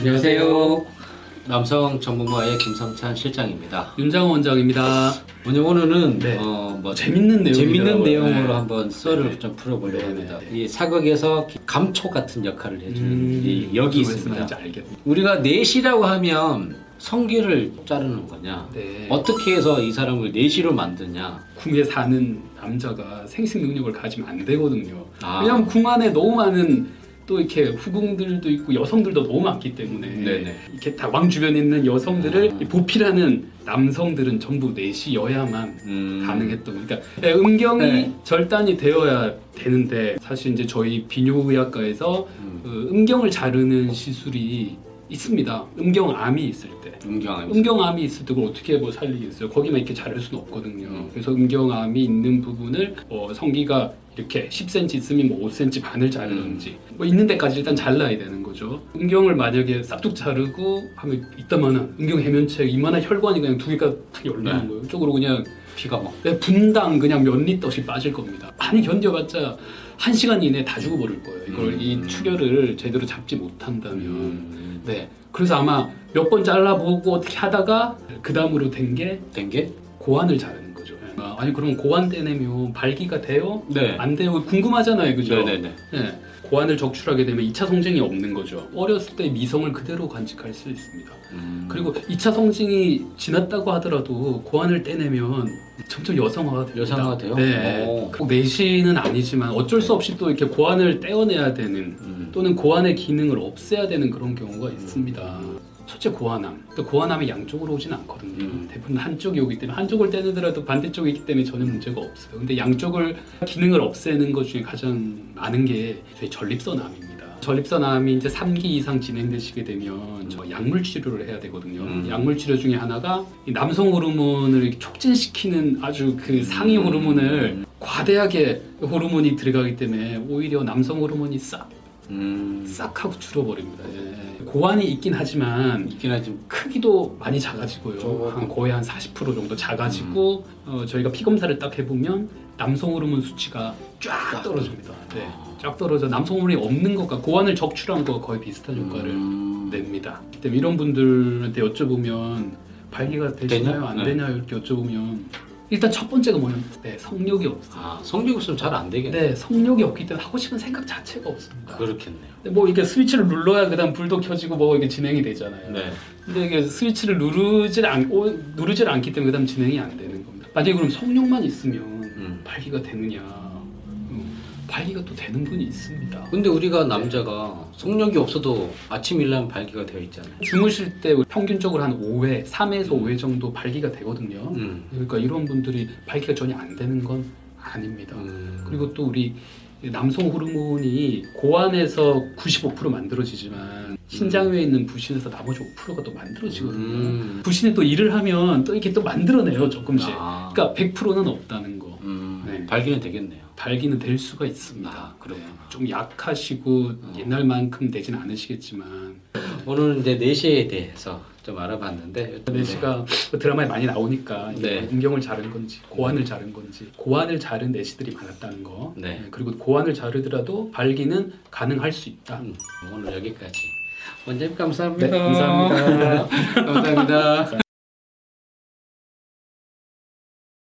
안녕하세요. 남성 전문가의 김성찬 실장입니다. 윤장원 원장입니다. 오늘 오늘은 네. 어, 뭐 재밌는 내용 재밌는 내용으로 한번 썰을 네. 좀 풀어보려고 네, 합니다. 네, 이 사극에서 감초 같은 역할을 해주는 음, 이 역이 있습니다. 우리가 넷이라고 하면 성기를 자르는 거냐? 네. 어떻게 해서 이 사람을 넷이로 만드냐? 궁에 사는 남자가 생식 능력을 가지면 안 되거든요. 아. 왜냐하면 궁 안에 너무 많은 또 이렇게 후궁들도 있고 여성들도 너무 많기 때문에 네네. 이렇게 다왕 주변에 있는 여성들을 음. 보필하는 남성들은 전부 넷이어야만 음. 가능했던 그러니까 음경이 네. 절단이 되어야 되는데 사실 이제 저희 비뇨의학과에서 음. 그 음경을 자르는 시술이 있습니다. 음경암이 있을 때. 음경암. 음경암이 있을 때 그걸 어떻게 뭐 살리겠어요? 거기만 이렇게 자를 수는 없거든요. 음. 그래서 음경암이 있는 부분을 어, 성기가 이렇게 10cm 있으면 뭐 5cm 반을 자르든지 음. 뭐 있는 데까지 일단 잘라야 되는 거죠. 음경을 만약에 싹둑 자르고 하면 이따만한 음경 해면체 이만한 혈관이 그냥 두 개가 탁 열리는 네. 거예요. 이쪽으로 그냥 피가 막. 네, 분당 그냥 몇 리터씩 빠질 겁니다. 많이 견뎌봤자 한 시간 이내에 다 죽어버릴 거예요. 이걸 음. 이 출혈을 제대로 잡지 못한다면. 음. 네. 그래서 아마 몇 번 잘라보고 어떻게 하다가 그 다음으로 된 게 된 게? 고환을 자르는 거죠. 아, 아니 그러면 고환 떼내면 발기가 돼요? 네. 안 돼요? 궁금하잖아요, 그죠? 네네네. 네. 고환을 적출하게 되면 2차 성징이 없는 거죠. 어렸을 때 미성을 그대로 간직할 수 있습니다. 음. 그리고 2차 성징이 지났다고 하더라도 고환을 떼내면 점점 여성화가 됩니다. 여성화가 돼요? 네. 오. 꼭 내시는 아니지만 어쩔 수 없이 또 이렇게 고환을 떼어내야 되는 음. 또는 고환의 기능을 없애야 되는 그런 경우가 있습니다. 첫째 고환암. 또 고환암이 양쪽으로 오진 않거든요. 음. 대부분 한쪽이 오기 때문에 한쪽을 떼내더라도 반대쪽이 있기 때문에 전혀 문제가 없어요. 근데 양쪽을 기능을 없애는 것 중에 가장 많은 게 저희 전립선암입니다. 전립선암이 이제 3기 이상 진행되시게 되면 저 약물 치료를 해야 되거든요. 음. 약물 치료 중에 하나가 이 남성 호르몬을 촉진시키는 아주 그 상위 음. 호르몬을 과대하게 호르몬이 들어가기 때문에 오히려 남성 호르몬이 싹 음. 싹 하고 줄어버립니다. 예. 고환이 있긴 하지만 있긴 하지. 크기도 많이 작아지고요. 좀. 한 거의 한 40% 정도 작아지고 어, 저희가 피 검사를 딱 해보면 남성 호르몬 수치가 쫙 떨어집니다. 네, 쫙 떨어져 남성 호르몬이 없는 것과 고환을 적출한 것과 거의 비슷한 효과를 음. 냅니다. 그렇기 때문에 이런 분들한테 여쭤보면 발기가 되시나요? 되냐? 안 네. 되냐요? 이렇게 여쭤보면 일단 첫 번째가 뭐냐면 네, 성욕이 없어요. 아, 성격 없으면 잘 안 되겠네. 네, 성욕이 없기 때문에 하고 싶은 생각 자체가 없습니다. 그렇겠네요. 근데 뭐 이렇게 스위치를 눌러야 그다음 불도 켜지고 뭐 이게 진행이 되잖아요. 네. 근데 이게 스위치를 누르질 않 오, 누르질 않기 때문에 그다음 진행이 안 되는 겁니다. 만약에 그럼 성욕만 있으면 음. 발기가 되느냐? 음, 발기가 또 되는 분이 있습니다. 근데 우리가 남자가 성욕이 없어도 아침 일하면 발기가 되어 있잖아요. 주무실 때 평균적으로 한 5회, 3회에서 5회 정도 발기가 되거든요. 음. 그러니까 이런 분들이 발기가 전혀 안 되는 건 아닙니다. 음. 그리고 또 우리 남성 호르몬이 고안에서 95% 만들어지지만 신장 외에 있는 부신에서 나머지 5%가 또 만들어지거든요. 음. 부신에 또 일을 하면 또 이렇게 또 만들어내요 조금씩. 아. 그러니까 100%는 없다는 거. 음. 네. 발기는 되겠네요. 발기는 될 수가 있습니다. 아, 그래요. 좀 약하시고 옛날만큼 되진 않으시겠지만 오늘은 이제 내시에 대해서 좀 알아봤는데 내시가 그 드라마에 많이 나오니까 네. 음경을 자른 건지 고환을 자른 건지 고환을 자른 내시들이 많았다는 거. 네. 그리고 고환을 자르더라도 발기는 가능할 수 있다. 음, 오늘 여기까지. 원장님 감사합니다. 네, 감사합니다. 감사합니다.